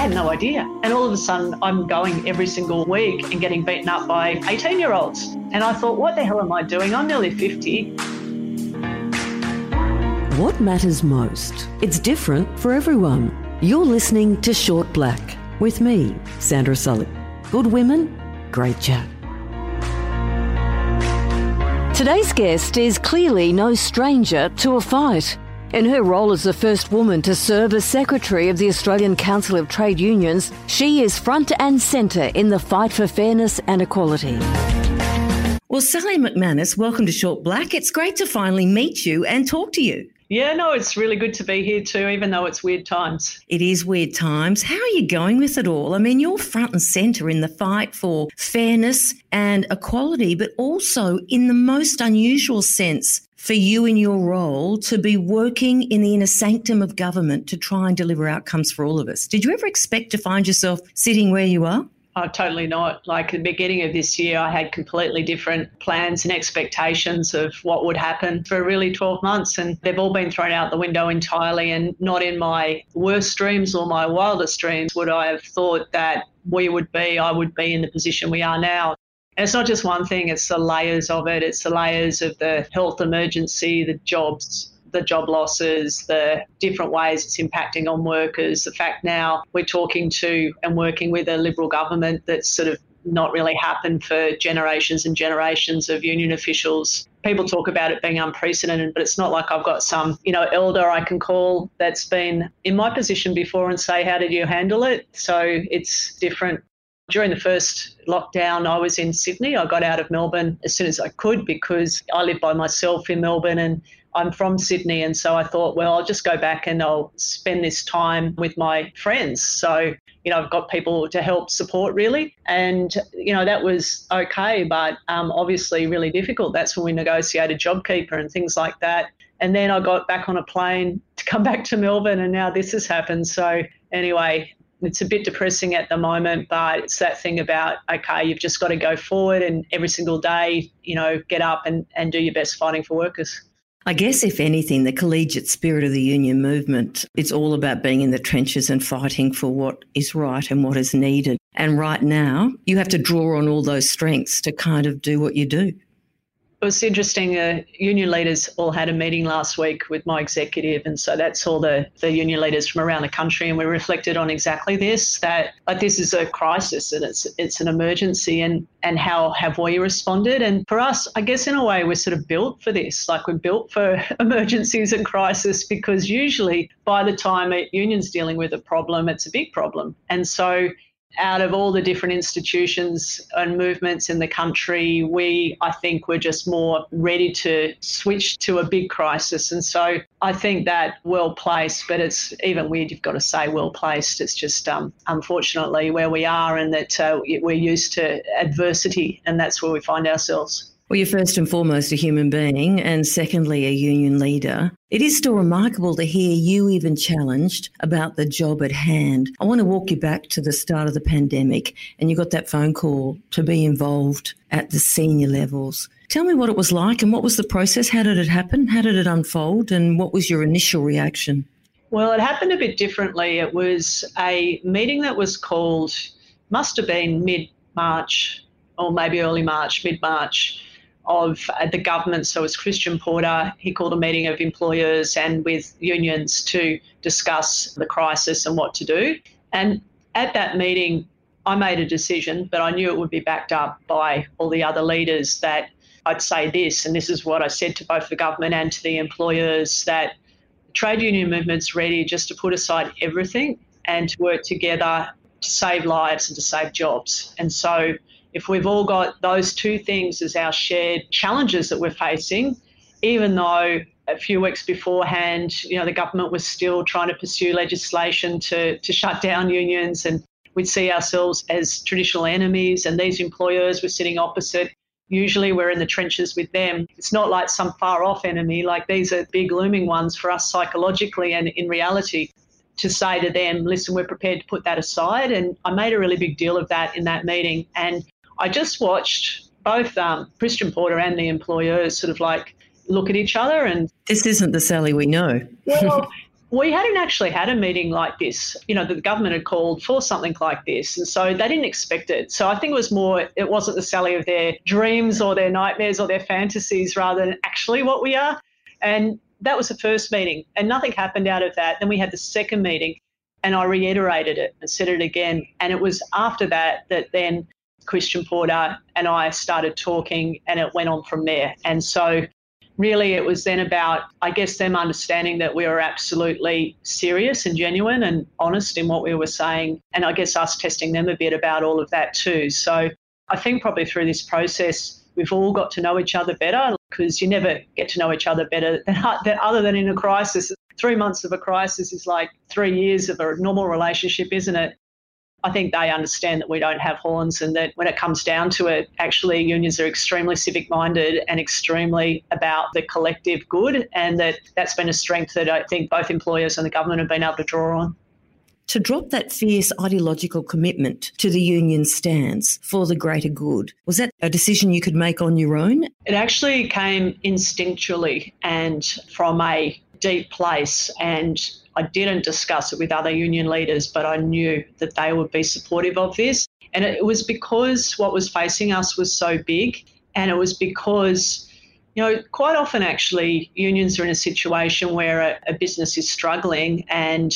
Had no idea. And all of a sudden, I'm going every single week and getting beaten up by 18-year-olds. And I thought, what the hell am I doing? I'm nearly 50. What matters most? It's different for everyone. You're listening to Short Black with me, Sandra Sully. Good women, great chat. Today's guest is clearly no stranger to a fight. In her role as the first woman to serve as Secretary of the Australian Council of Trade Unions, she is front and centre in the fight for fairness and equality. Well, Sally McManus, welcome to Short Black. It's great to finally meet you and talk to you. Yeah, no, it's really good to be here too, even though it's weird times. It is weird times. How are you going with it all? I mean, you're front and centre in the fight for fairness and equality, but also in the most unusual sense for you in your role to be working in the inner sanctum of government to try and deliver outcomes for all of us. Did you ever expect to find yourself sitting where you are? Oh, totally not. Like at the beginning of this year, I had completely different plans and expectations of what would happen for really 12 months. And they've all been thrown out the window entirely. And not in my worst dreams or my wildest dreams would I have thought that we would be, I would be in the position we are now. It's not just one thing, it's the layers of it. It's the layers of the health emergency, the jobs, the job losses, the different ways it's impacting on workers. The fact now we're talking to and working with a Liberal government that's sort of not really happened for generations and generations of union officials. People talk about it being unprecedented, but it's not like I've got some, you know, elder I can call that's been in my position before and say, How did you handle it? So it's different during the first lockdown, I was in Sydney. I got out of Melbourne as soon as I could because I live by myself in Melbourne and I'm from Sydney. And so I thought, well, I'll just go back and I'll spend this time with my friends. So, you know, I've got people to help support really. And, you know, that was okay, but um, obviously really difficult. That's when we negotiated JobKeeper and things like that. And then I got back on a plane to come back to Melbourne, and now this has happened. So, anyway, it's a bit depressing at the moment, but it's that thing about, okay, you've just got to go forward and every single day, you know, get up and, and do your best fighting for workers. I guess, if anything, the collegiate spirit of the union movement, it's all about being in the trenches and fighting for what is right and what is needed. And right now, you have to draw on all those strengths to kind of do what you do. It was interesting. Uh, union leaders all had a meeting last week with my executive, and so that's all the, the union leaders from around the country, and we reflected on exactly this: that like this is a crisis and it's it's an emergency, and and how have we responded? And for us, I guess in a way, we're sort of built for this. Like we're built for emergencies and crisis because usually by the time a union's dealing with a problem, it's a big problem, and so out of all the different institutions and movements in the country, we, I think, were just more ready to switch to a big crisis. And so I think that well placed, but it's even weird you've got to say well placed. It's just um, unfortunately where we are, and that uh, we're used to adversity, and that's where we find ourselves. Well, you're first and foremost a human being, and secondly, a union leader. It is still remarkable to hear you even challenged about the job at hand. I want to walk you back to the start of the pandemic, and you got that phone call to be involved at the senior levels. Tell me what it was like and what was the process? How did it happen? How did it unfold? And what was your initial reaction? Well, it happened a bit differently. It was a meeting that was called, must have been mid March or maybe early March, mid March of uh, the government. So, as Christian Porter, he called a meeting of employers and with unions to discuss the crisis and what to do. And at that meeting, I made a decision, but I knew it would be backed up by all the other leaders that I'd say this, and this is what I said to both the government and to the employers that the trade union movement's ready just to put aside everything and to work together to save lives and to save jobs. And so if we've all got those two things as our shared challenges that we're facing, even though a few weeks beforehand, you know, the government was still trying to pursue legislation to, to shut down unions and we'd see ourselves as traditional enemies and these employers were sitting opposite. Usually we're in the trenches with them. It's not like some far off enemy, like these are big looming ones for us psychologically and in reality. To say to them, listen, we're prepared to put that aside. And I made a really big deal of that in that meeting. And I just watched both um, Christian Porter and the employers sort of like look at each other and this isn't the Sally we know. well, we hadn't actually had a meeting like this. You know, the government had called for something like this. And so they didn't expect it. So I think it was more, it wasn't the Sally of their dreams or their nightmares or their fantasies rather than actually what we are. And that was the first meeting. And nothing happened out of that. Then we had the second meeting and I reiterated it and said it again. And it was after that that then Christian Porter and I started talking and it went on from there. And so really it was then about, I guess, them understanding that we were absolutely serious and genuine and honest in what we were saying. And I guess us testing them a bit about all of that too. So I think probably through this process, we've all got to know each other better because you never get to know each other better than, other than in a crisis. Three months of a crisis is like three years of a normal relationship, isn't it? I think they understand that we don't have horns and that when it comes down to it, actually unions are extremely civic minded and extremely about the collective good. And that that's been a strength that I think both employers and the government have been able to draw on. To drop that fierce ideological commitment to the union stance for the greater good, was that a decision you could make on your own? It actually came instinctually and from a deep place. And I didn't discuss it with other union leaders, but I knew that they would be supportive of this. And it was because what was facing us was so big. And it was because, you know, quite often actually unions are in a situation where a, a business is struggling and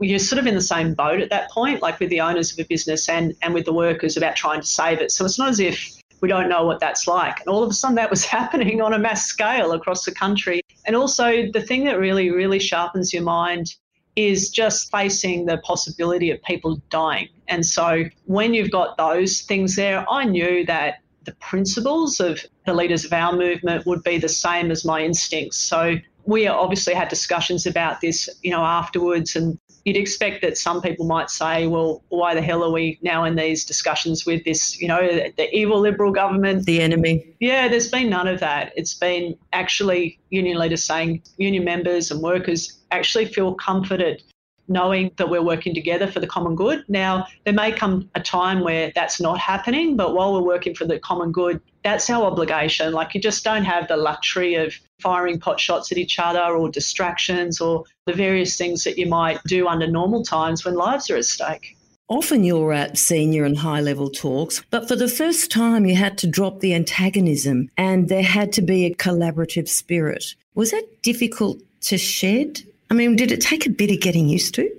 you're sort of in the same boat at that point, like with the owners of a business and, and with the workers about trying to save it. So it's not as if we don't know what that's like. And all of a sudden, that was happening on a mass scale across the country. And also, the thing that really, really sharpens your mind is just facing the possibility of people dying. And so when you've got those things there, I knew that the principles of the leaders of our movement would be the same as my instincts. So we obviously had discussions about this, you know, afterwards and you'd expect that some people might say, well, why the hell are we now in these discussions with this, you know, the evil Liberal government? The enemy. Yeah, there's been none of that. It's been actually union leaders saying union members and workers actually feel comforted knowing that we're working together for the common good. Now, there may come a time where that's not happening, but while we're working for the common good, that's our obligation. Like, you just don't have the luxury of firing pot shots at each other or distractions or the various things that you might do under normal times when lives are at stake. Often you're at senior and high level talks, but for the first time you had to drop the antagonism and there had to be a collaborative spirit. Was that difficult to shed? I mean, did it take a bit of getting used to?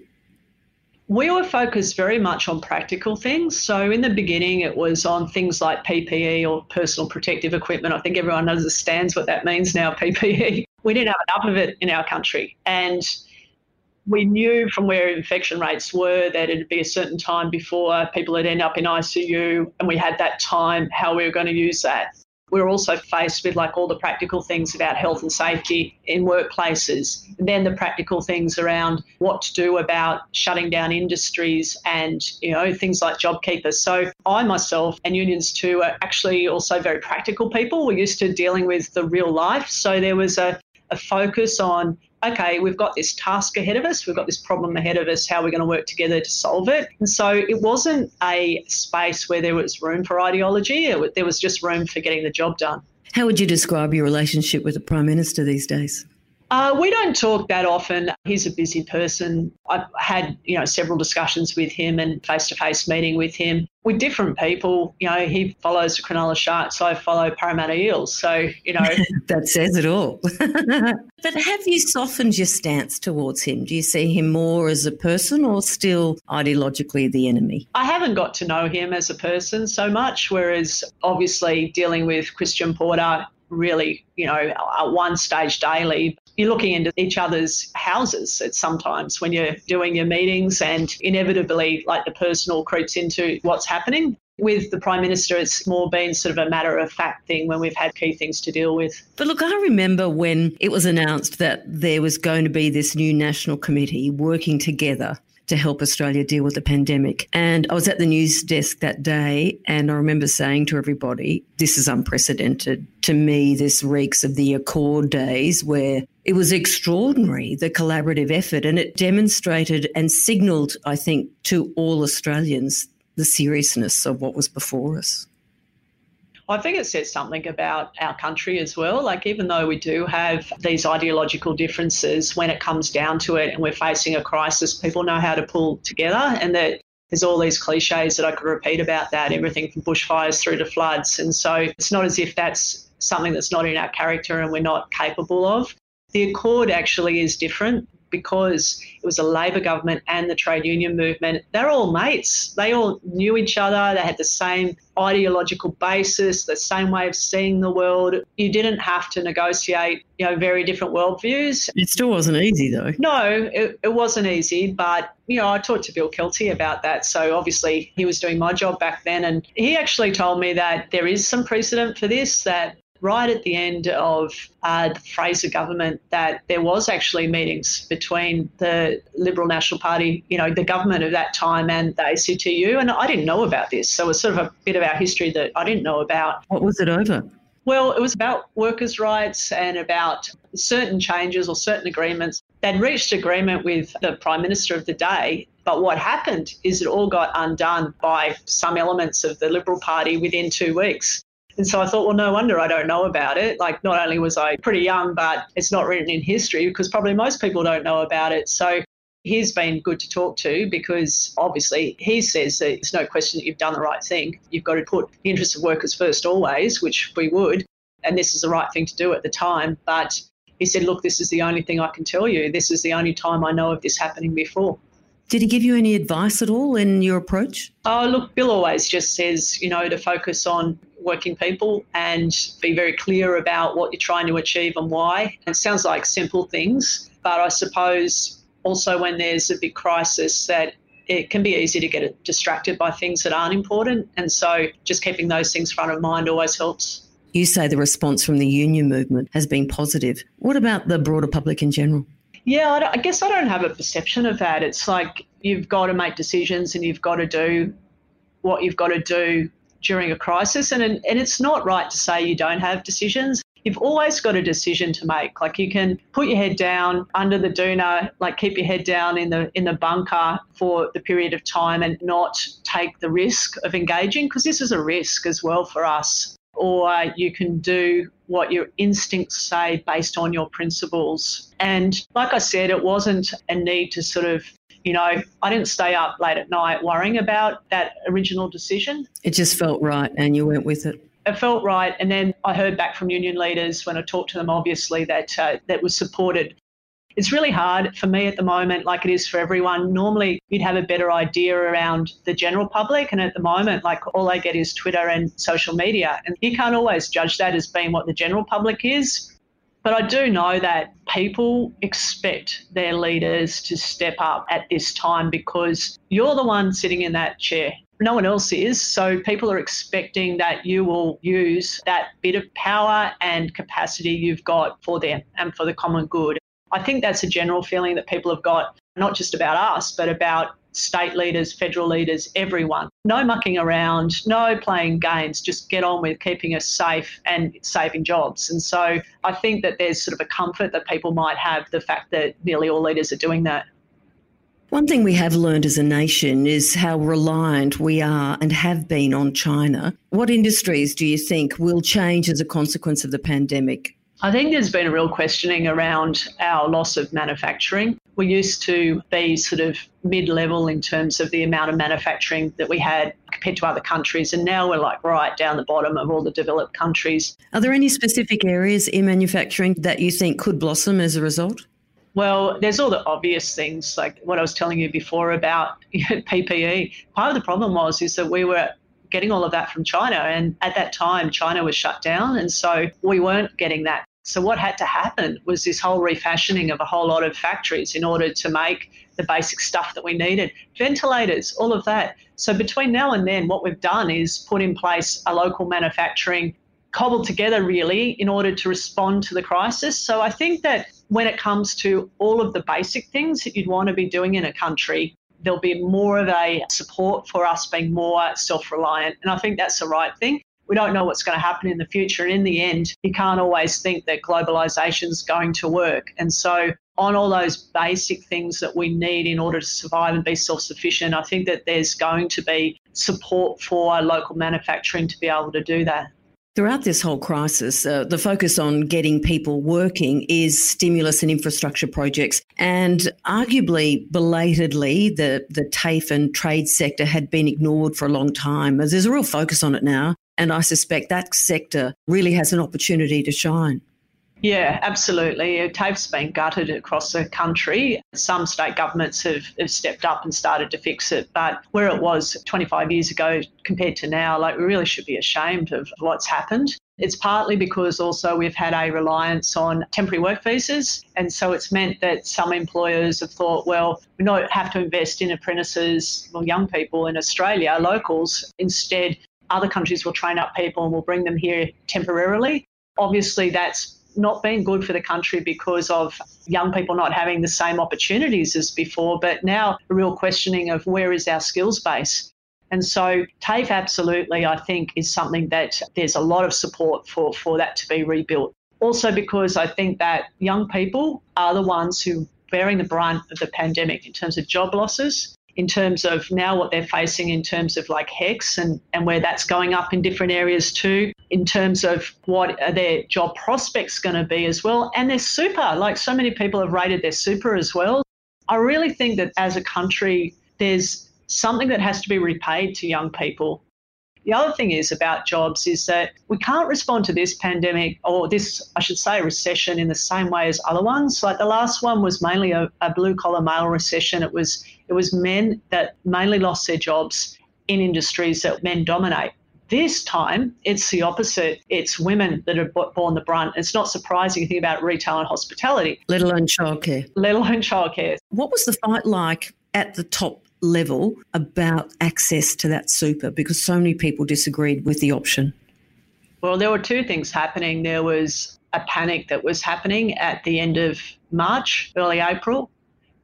We were focused very much on practical things. So, in the beginning, it was on things like PPE or personal protective equipment. I think everyone understands what that means now PPE. We didn't have enough of it in our country. And we knew from where infection rates were that it'd be a certain time before people would end up in ICU, and we had that time how we were going to use that. We're also faced with like all the practical things about health and safety in workplaces, and then the practical things around what to do about shutting down industries and you know things like JobKeeper. So I myself and unions too are actually also very practical people. We're used to dealing with the real life, so there was a, a focus on okay, we've got this task ahead of us, we've got this problem ahead of us, how are we going to work together to solve it? And so it wasn't a space where there was room for ideology, there was just room for getting the job done. How would you describe your relationship with the Prime Minister these days? Uh, we don't talk that often. He's a busy person. I've had, you know, several discussions with him and face-to-face meeting with him with different people. You know, he follows the Cronulla Sharks, I follow Parramatta Eels. So, you know, that says it all. but have you softened your stance towards him? Do you see him more as a person or still ideologically the enemy? I haven't got to know him as a person so much, whereas obviously dealing with Christian Porter really, you know, at one stage daily. You're looking into each other's houses at sometimes when you're doing your meetings, and inevitably, like the personal creeps into what's happening. with the Prime Minister, it's more been sort of a matter of fact thing when we've had key things to deal with. But look, I remember when it was announced that there was going to be this new national committee working together to help Australia deal with the pandemic. And I was at the news desk that day, and I remember saying to everybody, This is unprecedented. To me, this reeks of the Accord days where it was extraordinary, the collaborative effort, and it demonstrated and signalled, I think, to all Australians the seriousness of what was before us. I think it says something about our country as well. Like, even though we do have these ideological differences, when it comes down to it and we're facing a crisis, people know how to pull together and that there's all these cliches that I could repeat about that, everything from bushfires through to floods. And so it's not as if that's something that's not in our character and we're not capable of. The Accord actually is different because it was a Labor government and the trade union movement, they're all mates. They all knew each other. They had the same ideological basis, the same way of seeing the world. You didn't have to negotiate, you know, very different worldviews. It still wasn't easy, though. No, it, it wasn't easy. But, you know, I talked to Bill Kelty about that. So obviously he was doing my job back then. And he actually told me that there is some precedent for this, that right at the end of uh, the Fraser government that there was actually meetings between the Liberal National Party, you know, the government of that time and the ACTU. And I didn't know about this. So it's sort of a bit of our history that I didn't know about. What was it over? Well, it was about workers' rights and about certain changes or certain agreements. They'd reached agreement with the Prime Minister of the day, but what happened is it all got undone by some elements of the Liberal Party within two weeks. And so I thought, well, no wonder I don't know about it. Like, not only was I pretty young, but it's not written in history because probably most people don't know about it. So he's been good to talk to because obviously he says that it's no question that you've done the right thing. You've got to put the interests of workers first always, which we would. And this is the right thing to do at the time. But he said, look, this is the only thing I can tell you. This is the only time I know of this happening before. Did he give you any advice at all in your approach? Oh, look, Bill always just says, you know, to focus on working people and be very clear about what you're trying to achieve and why. It sounds like simple things, but I suppose also when there's a big crisis that it can be easy to get distracted by things that aren't important. And so just keeping those things front of mind always helps. You say the response from the union movement has been positive. What about the broader public in general? Yeah, I guess I don't have a perception of that. It's like you've got to make decisions and you've got to do what you've got to do during a crisis. And, and it's not right to say you don't have decisions. You've always got a decision to make. Like you can put your head down under the doona, like keep your head down in the in the bunker for the period of time and not take the risk of engaging because this is a risk as well for us or you can do what your instincts say based on your principles. And like I said, it wasn't a need to sort of you know, I didn't stay up late at night worrying about that original decision. It just felt right and you went with it. It felt right. And then I heard back from union leaders when I talked to them, obviously, that uh, that was supported it's really hard for me at the moment, like it is for everyone. Normally, you'd have a better idea around the general public. And at the moment, like all I get is Twitter and social media. And you can't always judge that as being what the general public is. But I do know that people expect their leaders to step up at this time because you're the one sitting in that chair. No one else is. So people are expecting that you will use that bit of power and capacity you've got for them and for the common good. I think that's a general feeling that people have got, not just about us, but about state leaders, federal leaders, everyone. No mucking around, no playing games, just get on with keeping us safe and saving jobs. And so I think that there's sort of a comfort that people might have the fact that nearly all leaders are doing that. One thing we have learned as a nation is how reliant we are and have been on China. What industries do you think will change as a consequence of the pandemic? I think there's been a real questioning around our loss of manufacturing. We used to be sort of mid level in terms of the amount of manufacturing that we had compared to other countries, and now we're like right down the bottom of all the developed countries. Are there any specific areas in manufacturing that you think could blossom as a result? Well, there's all the obvious things like what I was telling you before about PPE. Part of the problem was is that we were getting all of that from China. And at that time, China was shut down. And so we weren't getting that So, what had to happen was this whole refashioning of a whole lot of factories in order to make the basic stuff that we needed ventilators, all of that. So, between now and then, what we've done is put in place a local manufacturing cobbled together really in order to respond to the crisis. So, I think that when it comes to all of the basic things that you'd want to be doing in a country, there'll be more of a support for us being more self reliant. And I think that's the right thing. We don't know what's going to happen in the future. And in the end, you can't always think that globalization is going to work. And so, on all those basic things that we need in order to survive and be self sufficient, I think that there's going to be support for local manufacturing to be able to do that. Throughout this whole crisis, uh, the focus on getting people working is stimulus and infrastructure projects. And arguably, belatedly, the, the TAFE and trade sector had been ignored for a long time. There's a real focus on it now. And I suspect that sector really has an opportunity to shine. Yeah, absolutely. TAFE's been gutted across the country. Some state governments have, have stepped up and started to fix it, but where it was 25 years ago compared to now, like we really should be ashamed of what's happened. It's partly because also we've had a reliance on temporary work visas. And so it's meant that some employers have thought, well, we don't have to invest in apprentices or young people in Australia, locals. Instead, other countries will train up people and will bring them here temporarily. Obviously, that's not been good for the country because of young people not having the same opportunities as before, but now a real questioning of where is our skills base. And so TAFE absolutely, I think, is something that there's a lot of support for, for that to be rebuilt. Also because I think that young people are the ones who bearing the brunt of the pandemic in terms of job losses in terms of now what they're facing in terms of like HECS and, and where that's going up in different areas too, in terms of what are their job prospects going to be as well. And their super, like so many people have rated their super as well. I really think that as a country, there's something that has to be repaid to young people the other thing is about jobs is that we can't respond to this pandemic or this, I should say, recession in the same way as other ones. Like the last one was mainly a, a blue collar male recession. It was it was men that mainly lost their jobs in industries that men dominate. This time, it's the opposite. It's women that have borne the brunt. It's not surprising to think about retail and hospitality. Let alone childcare. Let alone childcare. What was the fight like at the top level about access to that super because so many people disagreed with the option? Well, there were two things happening. There was a panic that was happening at the end of March, early April,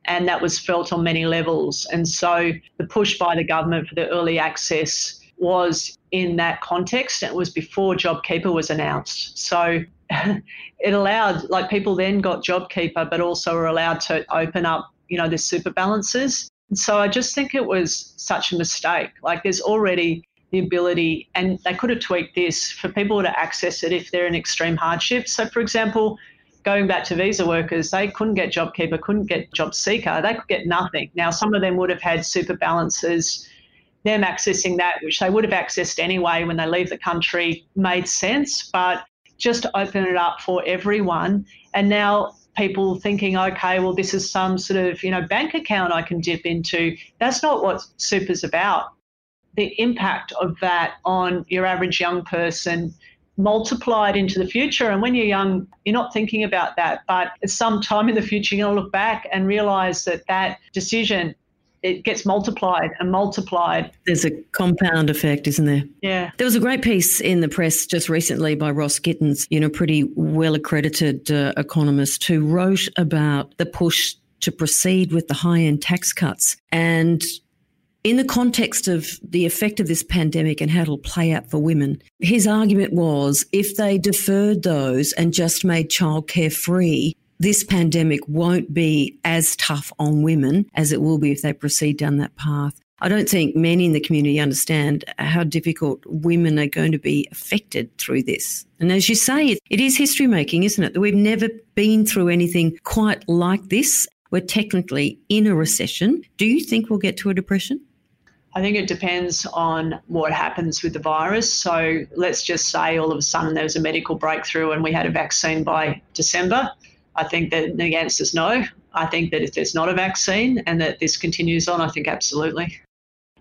and that was felt on many levels. And so the push by the government for the early access was in that context. It was before JobKeeper was announced. So it allowed, like, people then got JobKeeper, but also were allowed to open up, you know, the super balances. So I just think it was such a mistake. Like there's already the ability, and they could have tweaked this for people to access it if they're in extreme hardship. So, for example, going back to visa workers, they couldn't get JobKeeper, couldn't get JobSeeker, they could get nothing. Now, some of them would have had super balances. Them accessing that, which they would have accessed anyway when they leave the country, made sense. But just to open it up for everyone. And now people thinking, okay, well, this is some sort of, you know, bank account I can dip into. That's not what super's about. The impact of that on your average young person multiplied into the future. And when you're young, you're not thinking about that. But at some time in the future, you're going to look back and realize that that decision it gets multiplied and multiplied. There's a compound effect, isn't there? Yeah. There was a great piece in the press just recently by Ross Gittins, you know, pretty well accredited uh, economist who wrote about the push to proceed with the high end tax cuts. And in the context of the effect of this pandemic and how it'll play out for women, his argument was if they deferred those and just made childcare free, this pandemic won't be as tough on women as it will be if they proceed down that path. I don't think many in the community understand how difficult women are going to be affected through this. And as you say, it is history making, isn't it? That we've never been through anything quite like this. We're technically in a recession. Do you think we'll get to a depression? I think it depends on what happens with the virus. So let's just say all of a sudden there was a medical breakthrough and we had a vaccine by December. I think that the answer is no. I think that if there's not a vaccine and that this continues on, I think absolutely.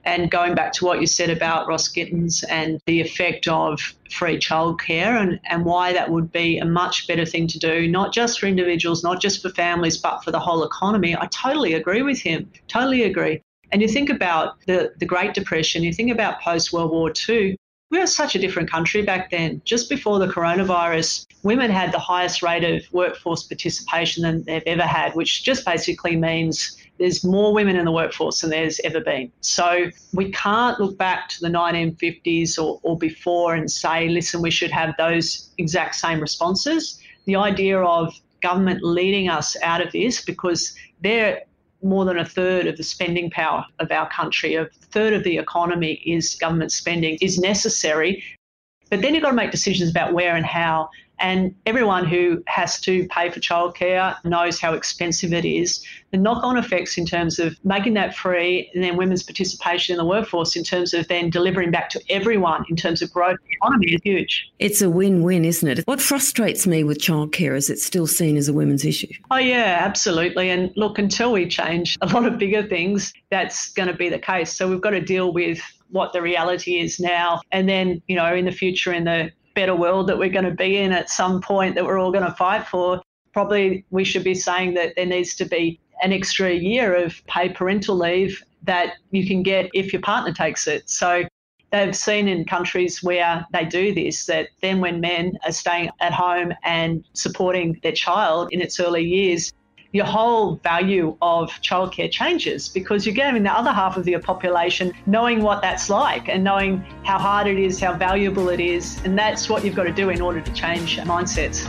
And going back to what you said about Ross Gittins and the effect of free childcare and, and why that would be a much better thing to do, not just for individuals, not just for families, but for the whole economy, I totally agree with him. Totally agree. And you think about the, the Great Depression, you think about post World War II, we were such a different country back then. Just before the coronavirus, women had the highest rate of workforce participation than they've ever had, which just basically means there's more women in the workforce than there's ever been. So we can't look back to the 1950s or, or before and say, listen, we should have those exact same responses. The idea of government leading us out of this because they're more than a third of the spending power of our country, a third of the economy is government spending, is necessary. But then you've got to make decisions about where and how. And everyone who has to pay for childcare knows how expensive it is. The knock on effects in terms of making that free and then women's participation in the workforce in terms of then delivering back to everyone in terms of growth the economy is huge. It's a win win, isn't it? What frustrates me with childcare is it's still seen as a women's issue. Oh, yeah, absolutely. And look, until we change a lot of bigger things, that's going to be the case. So we've got to deal with what the reality is now. And then, you know, in the future, in the better world that we're going to be in at some point that we're all going to fight for, probably we should be saying that there needs to be an extra year of paid parental leave that you can get if your partner takes it. So they've seen in countries where they do this that then when men are staying at home and supporting their child in its early years, your whole value of childcare changes because you're giving the other half of your population knowing what that's like and knowing how hard it is, how valuable it is. And that's what you've got to do in order to change mindsets.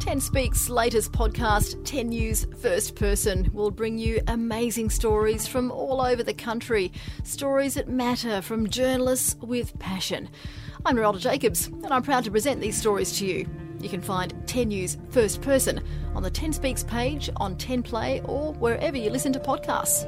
10 Speaks latest podcast, 10 News First Person, will bring you amazing stories from all over the country. Stories that matter from journalists with passion. I'm Narelda Jacobs, and I'm proud to present these stories to you. You can find 10 News First Person on the 10 Speaks page, on 10 Play, or wherever you listen to podcasts.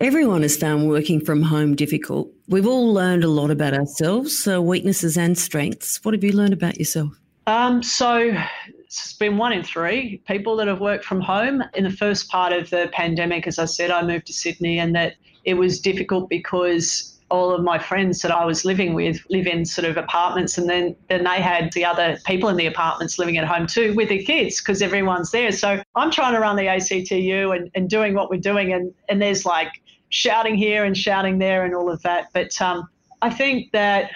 Everyone has found working from home difficult. We've all learned a lot about ourselves, so weaknesses and strengths. What have you learned about yourself? Um, so it's been one in three people that have worked from home. In the first part of the pandemic, as I said, I moved to Sydney and that it was difficult because all of my friends that I was living with live in sort of apartments, and then then they had the other people in the apartments living at home too with their kids because everyone's there. So I'm trying to run the ACTU and, and doing what we're doing, and and there's like shouting here and shouting there and all of that. But um, I think that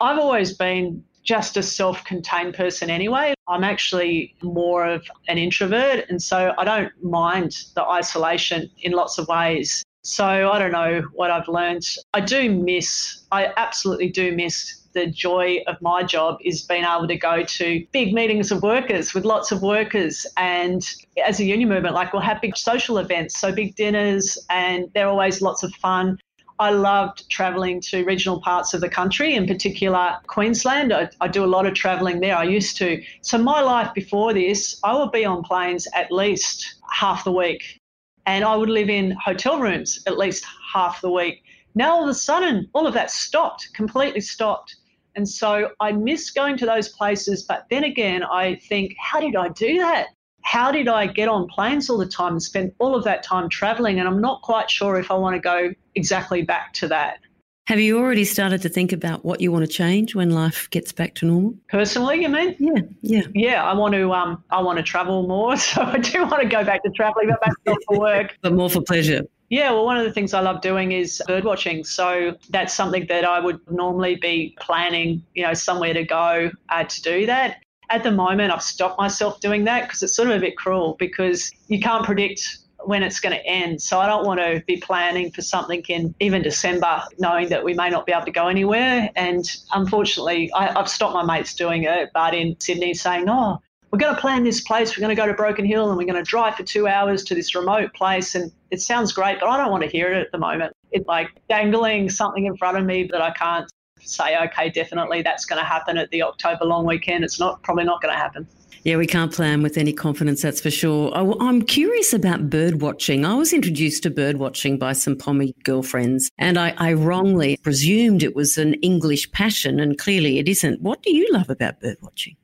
I've always been just a self contained person anyway. I'm actually more of an introvert, and so I don't mind the isolation in lots of ways. So I don't know what I've learned. I do miss, I absolutely do miss the joy of my job is being able to go to big meetings of workers with lots of workers. And as a union movement, like we'll have big social events, so big dinners, and they're always lots of fun. I loved travelling to regional parts of the country, in particular Queensland. I, I, do a lot of travelling there. I used to. So, my life before this, I would be on planes at least half the week, and I would live in hotel rooms at least half the week. Now, all of a sudden, all of that stopped, completely stopped. And so I miss going to those places. But then again, I think, how did I do that? How did I get on planes all the time and spend all of that time traveling? And I'm not quite sure if I want to go exactly back to that. Have you already started to think about what you want to change when life gets back to normal? Personally, you mean? Yeah, yeah, yeah. I want to, um, I want to travel more, so I do want to go back to traveling, but not for work, but more for pleasure. Yeah, well, one of the things I love doing is bird watching. So that's something that I would normally be planning, you know, somewhere to go uh, to do that. at the moment, I've stopped myself doing that because it's sort of a bit cruel because you can't predict when it's going to end. So I don't want to be planning for something in even December, knowing that we may not be able to go anywhere. And unfortunately, I, have stopped my mates doing it, but in Sydney saying, oh, we're going to plan this place. We're going to go to Broken Hill and we're going to drive for two hours to this remote place. And it sounds great, but I don't want to hear it at the moment. It's like dangling something in front of me that I can't say, okay, definitely that's going to happen at the October long weekend. It's not probably not going to happen. Yeah, we can't plan with any confidence, that's for sure. I'm curious about bird watching. I was introduced to bird watching by some Pommy girlfriends, and I, I wrongly presumed it was an English passion, and clearly it isn't. What do you love about bird watching?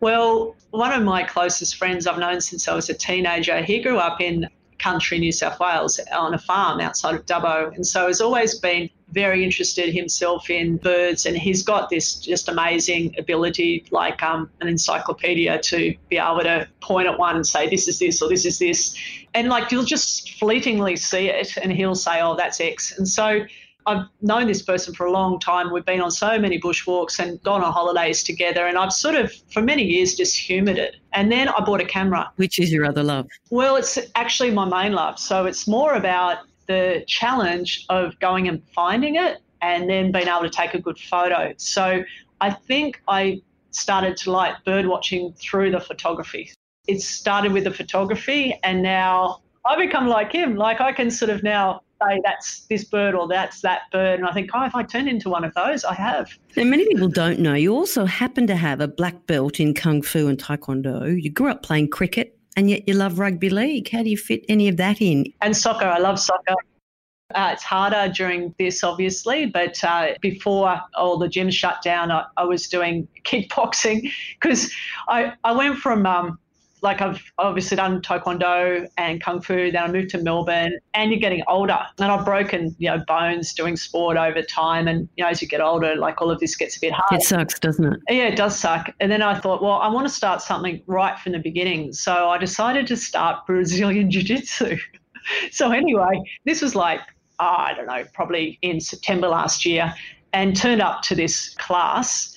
Well, one of my closest friends I've known since I was a teenager, he grew up in country New South Wales on a farm outside of Dubbo. And so has always been very interested himself in birds. And he's got this just amazing ability, like um, an encyclopedia, to be able to point at one and say, this is this or this is this. And like you'll just fleetingly see it and he'll say, oh, that's X. And so I've known this person for a long time. We've been on so many bushwalks and gone on holidays together. And I've sort of, for many years, just humoured it. And then I bought a camera. Which is your other love? Well, it's actually my main love. So it's more about the challenge of going and finding it and then being able to take a good photo. So I think I started to like bird watching through the photography. It started with the photography and now I become like him. Like I can sort of now say that's this bird or that's that bird. And I think, oh, if I turn into one of those, I have. And many people don't know you also happen to have a black belt in Kung Fu and Taekwondo. You grew up playing cricket and yet you love rugby league. How do you fit any of that in? And soccer. I love soccer. Uh, it's harder during this, obviously, but uh, before all the gyms shut down, I, I was doing kickboxing because I, I went from um, like I've obviously done taekwondo and kung fu. Then I moved to Melbourne, and you're getting older, and I've broken you know bones doing sport over time. And you know as you get older, like all of this gets a bit hard. It sucks, doesn't it? Yeah, it does suck. And then I thought, well, I want to start something right from the beginning. So I decided to start Brazilian Jiu Jitsu. so anyway, this was like oh, I don't know, probably in September last year, and turned up to this class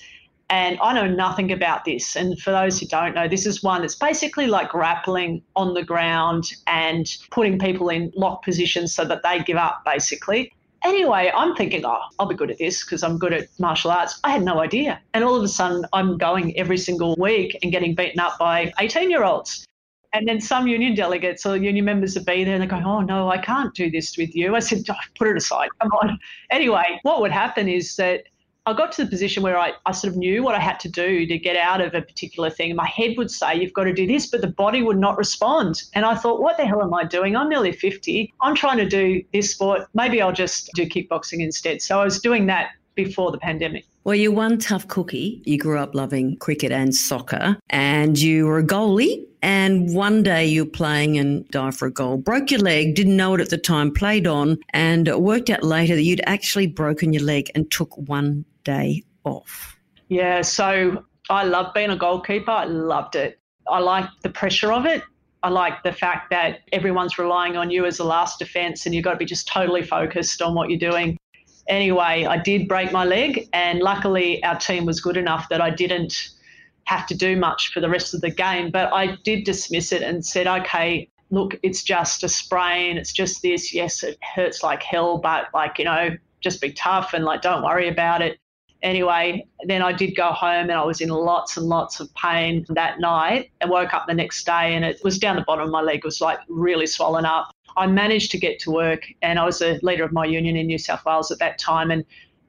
and I know nothing about this. And for those who don't know, this is one that's basically like grappling on the ground and putting people in lock positions so that they give up, basically. Anyway, I'm thinking, oh, I'll be good at this because I'm good at martial arts. I had no idea. And all of a sudden, I'm going every single week and getting beaten up by 18 year olds. And then some union delegates or union members would be there and they're going, oh, no, I can't do this with you. I said, oh, put it aside. Come on. Anyway, what would happen is that I got to the position where I, I sort of knew what I had to do to get out of a particular thing. My head would say, You've got to do this, but the body would not respond. And I thought, What the hell am I doing? I'm nearly 50. I'm trying to do this sport. Maybe I'll just do kickboxing instead. So I was doing that before the pandemic. Well, you're one tough cookie. You grew up loving cricket and soccer, and you were a goalie. And one day you're playing and dive for a goal, broke your leg, didn't know it at the time, played on, and worked out later that you'd actually broken your leg and took one day off? Yeah, so I love being a goalkeeper. I loved it. I like the pressure of it. I like the fact that everyone's relying on you as a last defence and you've got to be just totally focused on what you're doing. Anyway, I did break my leg, and luckily our team was good enough that I didn't have to do much for the rest of the game. But I did dismiss it and said, okay, look, it's just a sprain. It's just this. Yes, it hurts like hell, but like, you know, just be tough and like, don't worry about it anyway, then I did go home and I was in lots and lots of pain that night and woke up the next day and it was down the bottom of my leg. It was like really swollen up. I managed to get to work and I was a leader of my union in New South Wales at that time and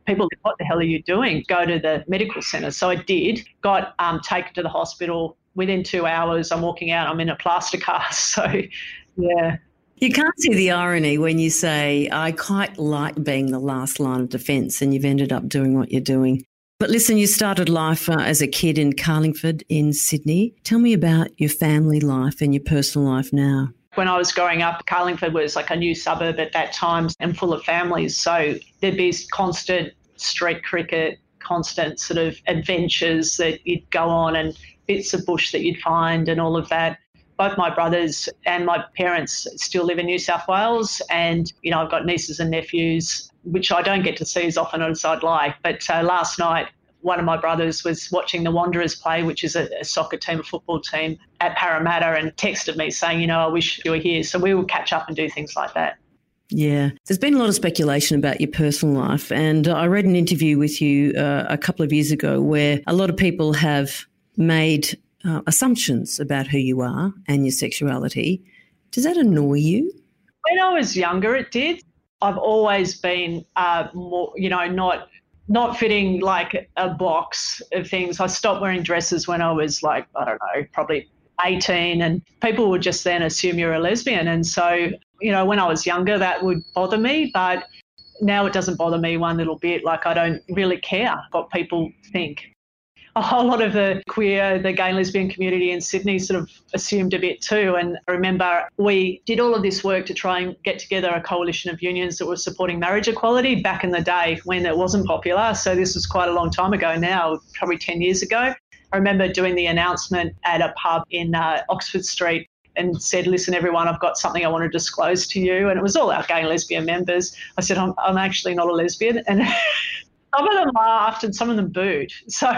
people what the hell are you doing? Go to the medical centre. So I did, got um, taken to the hospital. Within two hours, I'm walking out, I'm in a plaster cast. So, yeah, you can't see the irony when you say, I quite like being the last line of defence, and you've ended up doing what you're doing. But listen, you started life uh, as a kid in Carlingford in Sydney. Tell me about your family life and your personal life now. When I was growing up, Carlingford was like a new suburb at that time and full of families. So there'd be constant street cricket, constant sort of adventures that you'd go on and bits of bush that you'd find and all of that both my brothers and my parents still live in New South Wales, and you know I've got nieces and nephews, which I don't get to see as often as I'd like. But uh, last night one of my brothers was watching the Wanderers play, which is a, a, soccer team, a football team at Parramatta, and texted me saying, you know, I wish you were here. So we will catch up and do things like that. Yeah, there's been a lot of speculation about your personal life, and I read an interview with you uh, a couple of years ago where a lot of people have made uh, assumptions about who you are and your sexuality. Does that annoy you? When I was younger, it did. I've always been uh, more, you know, not not fitting like a box of things. I stopped wearing dresses when I was like, I don't know, probably 18, and people would just then assume you're a lesbian. And so, you know, when I was younger, that would bother me, but now it doesn't bother me one little bit. Like, I don't really care what people think a whole lot of the queer, the gay and lesbian community in Sydney sort of assumed a bit too. And I remember we did all of this work to try and get together a coalition of unions that were supporting marriage equality back in the day when it wasn't popular. So this was quite a long time ago now, probably 10 years ago. I remember doing the announcement at a pub in uh, Oxford Street and said, listen, everyone, I've got something I want to disclose to you. And it was all our gay and lesbian members. I said, I'm, I'm actually not a lesbian. And some of them laughed and some of them booed. So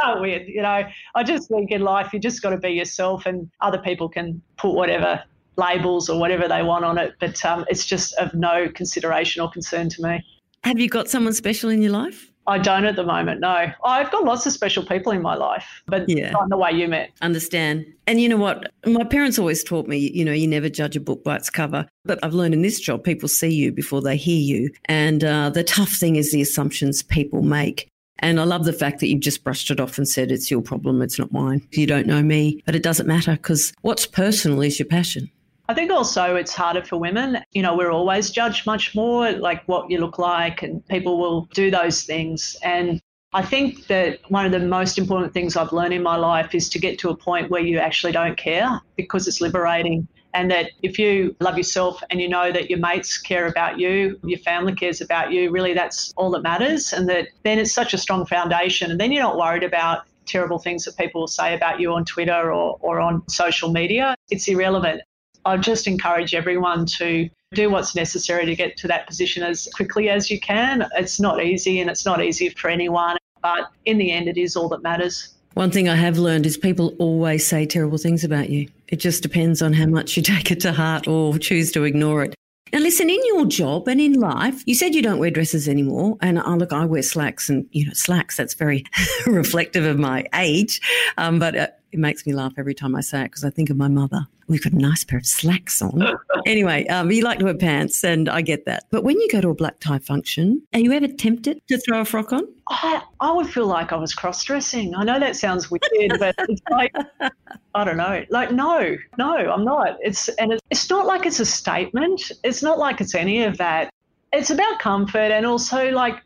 how weird, you know. I just think in life you just got to be yourself, and other people can put whatever labels or whatever they want on it, but um, it's just of no consideration or concern to me. Have you got someone special in your life? I don't at the moment, no. I've got lots of special people in my life, but yeah. not in the way you met. Understand. And you know what? My parents always taught me, you know, you never judge a book by its cover. But I've learned in this job, people see you before they hear you. And uh, the tough thing is the assumptions people make. And I love the fact that you've just brushed it off and said, it's your problem, it's not mine. You don't know me, but it doesn't matter because what's personal is your passion. I think also it's harder for women. You know, we're always judged much more, like what you look like, and people will do those things. And I think that one of the most important things I've learned in my life is to get to a point where you actually don't care because it's liberating. And that if you love yourself and you know that your mates care about you, your family cares about you, really that's all that matters. And that then it's such a strong foundation. And then you're not worried about terrible things that people will say about you on Twitter or, or on social media. It's irrelevant. I just encourage everyone to do what's necessary to get to that position as quickly as you can. It's not easy and it's not easy for anyone, but in the end, it is all that matters. One thing I have learned is people always say terrible things about you. It just depends on how much you take it to heart or choose to ignore it. Now, listen, in your job and in life, you said you don't wear dresses anymore. And oh, look, I wear slacks and, you know, slacks, that's very reflective of my age. Um, but uh, it makes me laugh every time I say it because I think of my mother. We've got a nice pair of slacks on. anyway, um, you like to wear pants, and I get that. But when you go to a black tie function, are you ever tempted to throw a frock on? I, I would feel like I was cross dressing. I know that sounds weird, but it's like, I don't know. Like, no, no, I'm not. It's and it's, it's not like it's a statement. It's not like it's any of that. It's about comfort and also like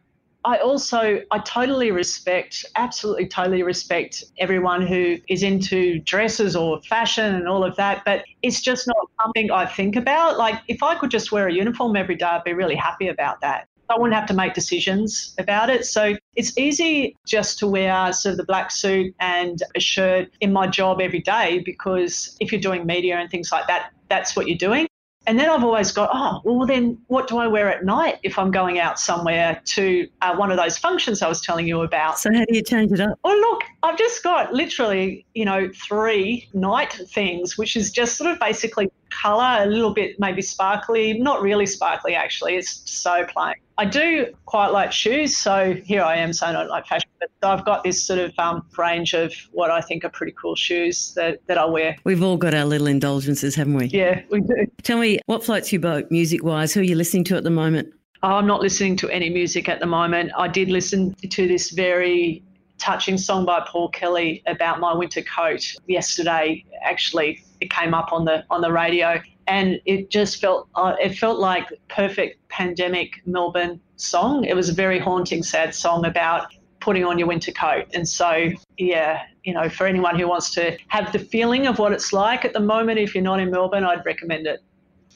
I also I totally respect, absolutely totally respect everyone who is into dresses or fashion and all of that, but it's just not something I think about. Like if I could just wear a uniform every day, I'd be really happy about that. I wouldn't have to make decisions about it. So it's easy just to wear sort of the black suit and a shirt in my job every day because if you're doing media and things like that, that's what you're doing. And then I've always got, oh, well, then what do I wear at night if I'm going out somewhere to uh, one of those functions I was telling you about? So, how do you change it up? Oh, look, I've just got literally, you know, three night things, which is just sort of basically colour, a little bit maybe sparkly, not really sparkly actually, it's so plain. I do quite like shoes, so here I am saying I don't like fashion, but I've got this sort of um, range of what I think are pretty cool shoes that, that I wear. We've all got our little indulgences, haven't we? Yeah, we do. Tell me, what floats your boat music wise? Who are you listening to at the moment? I'm not listening to any music at the moment. I did listen to this very touching song by Paul Kelly about my winter coat yesterday. Actually, it came up on the on the radio, and it just felt uh, it felt like perfect pandemic Melbourne song. It was a very haunting, sad song about putting on your winter coat. And so, yeah, you know, for anyone who wants to have the feeling of what it's like at the moment, if you're not in Melbourne, I'd recommend it.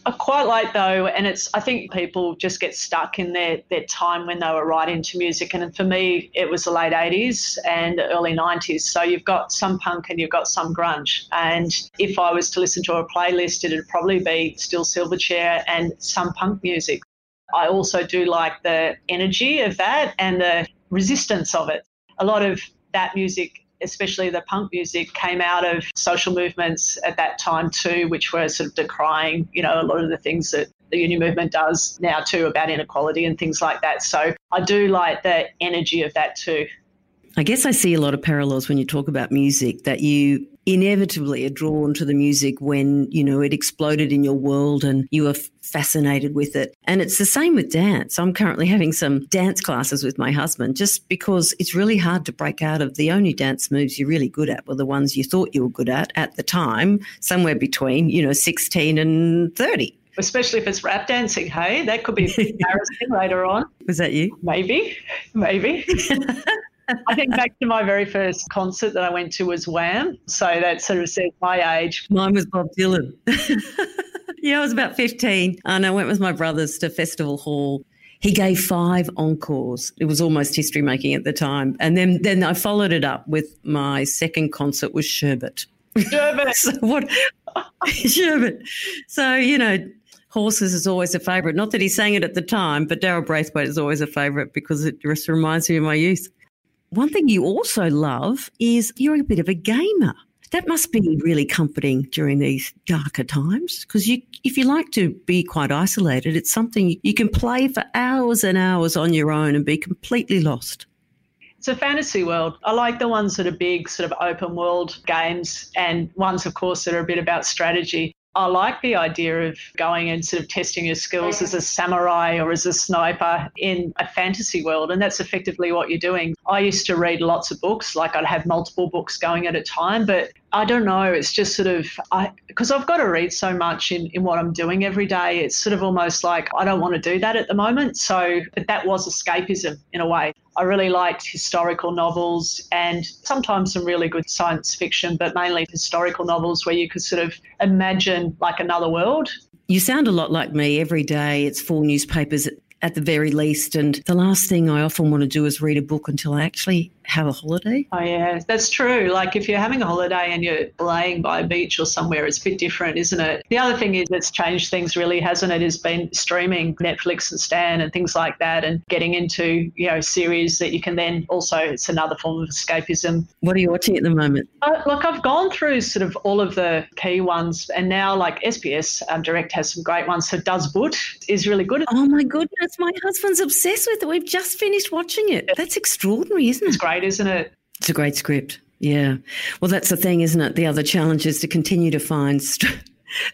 I quite like though, and it's I think people just get stuck in their their time when they were right into music. And for me, it was the late '80s and early '90s. So you've got some punk and you've got some grunge. And if I was to listen to a playlist, it'd probably be still Silverchair and some punk music. I also do like the energy of that and the resistance of it. A lot of that music especially the punk music, came out of social movements at that time too, which were sort of decrying, you know, a lot of the things that the union movement does now too about inequality and things like that. So I do like the energy of that too. I guess I see a lot of parallels when you talk about music that you inevitably are drawn to the music when, you know, it exploded in your world and you were fascinated with it. And it's the same with dance. I'm currently having some dance classes with my husband just because it's really hard to break out of the only dance moves you're really good at were the ones you thought you were good at at the time, somewhere between, you know, 16 and 30 especially if it's rap dancing. Hey, that could be embarrassing later on. Was that you? Maybe, maybe. I think back to my very first concert that I went to was Wham. So that sort of says my age. Mine was Bob Dylan. yeah, I was about 15 and I went with my brothers to Festival Hall. He gave five encores. It was almost history making at the time. And then, then I followed it up with my second concert was Sherbet. Sherbet. so what? Sherbet. So, you know, Horses is always a favourite. Not that he sang it at the time, but Daryl Braithwaite is always a favourite because it just reminds me of my youth. One thing you also love is you're a bit of a gamer. That must be really comforting during these darker times because you, if you like to be quite isolated, it's something you can play for hours and hours on your own and be completely lost. It's a fantasy world. I like the ones that are big, sort of open world games, and ones, of course, that are a bit about strategy. I like the idea of going and sort of testing your skills as a samurai or as a sniper in a fantasy world. And that's effectively what you're doing. I used to read lots of books, like I'd have multiple books going at a time, but I don't know. It's just sort of, I because I've got to read so much in, in what I'm doing every day. It's sort of almost like I don't want to do that at the moment. So, but that was escapism in a way. I really liked historical novels and sometimes some really good science fiction, but mainly historical novels where you could sort of imagine like another world. You sound a lot like me every day. It's four newspapers at the very least. And the last thing I often want to do is read a book until I actually have a holiday. Oh, yeah, that's true. Like if you're having a holiday and you're laying by a beach or somewhere, it's a bit different, isn't it? The other thing is that's changed things really, hasn't it? Has been streaming Netflix and Stan and things like that and getting into, you know, series that you can then also, it's another form of escapism. What are you watching at the moment? Uh, look, I've gone through sort of all of the key ones and now like SBS um, Direct has some great ones. So Das Boot is really good. Oh my goodness, my husband's obsessed with it. We've just finished watching it. That's extraordinary, isn't it? It's great, isn't it? It's a great script. Yeah. Well, that's the thing, isn't it? The other challenge is to continue to find st-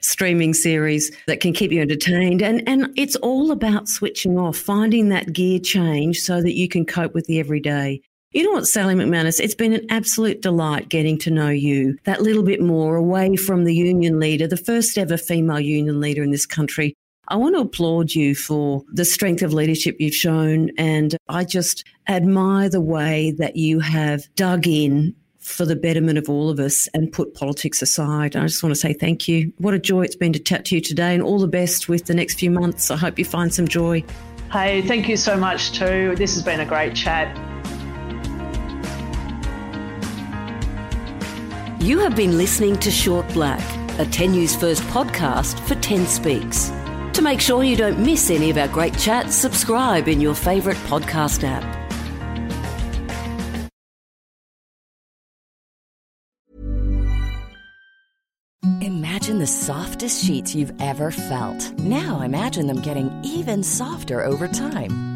streaming series that can keep you entertained. And, and it's all about switching off, finding that gear change so that you can cope with the everyday. You know what, Sally McManus? It's been an absolute delight getting to know you that little bit more away from the union leader, the first ever female union leader in this country. I want to applaud you for the strength of leadership you've shown. And I just admire the way that you have dug in for the betterment of all of us and put politics aside. I just want to say thank you. What a joy it's been to chat to you today and all the best with the next few months. I hope you find some joy. Hey, thank you so much too. This has been a great chat. You have been listening to Short Black, a 10 News First podcast for 10 Speaks. To make sure you don't miss any of our great chats, subscribe in your favourite podcast app. Imagine the softest sheets you've ever felt. Now imagine them getting even softer over time.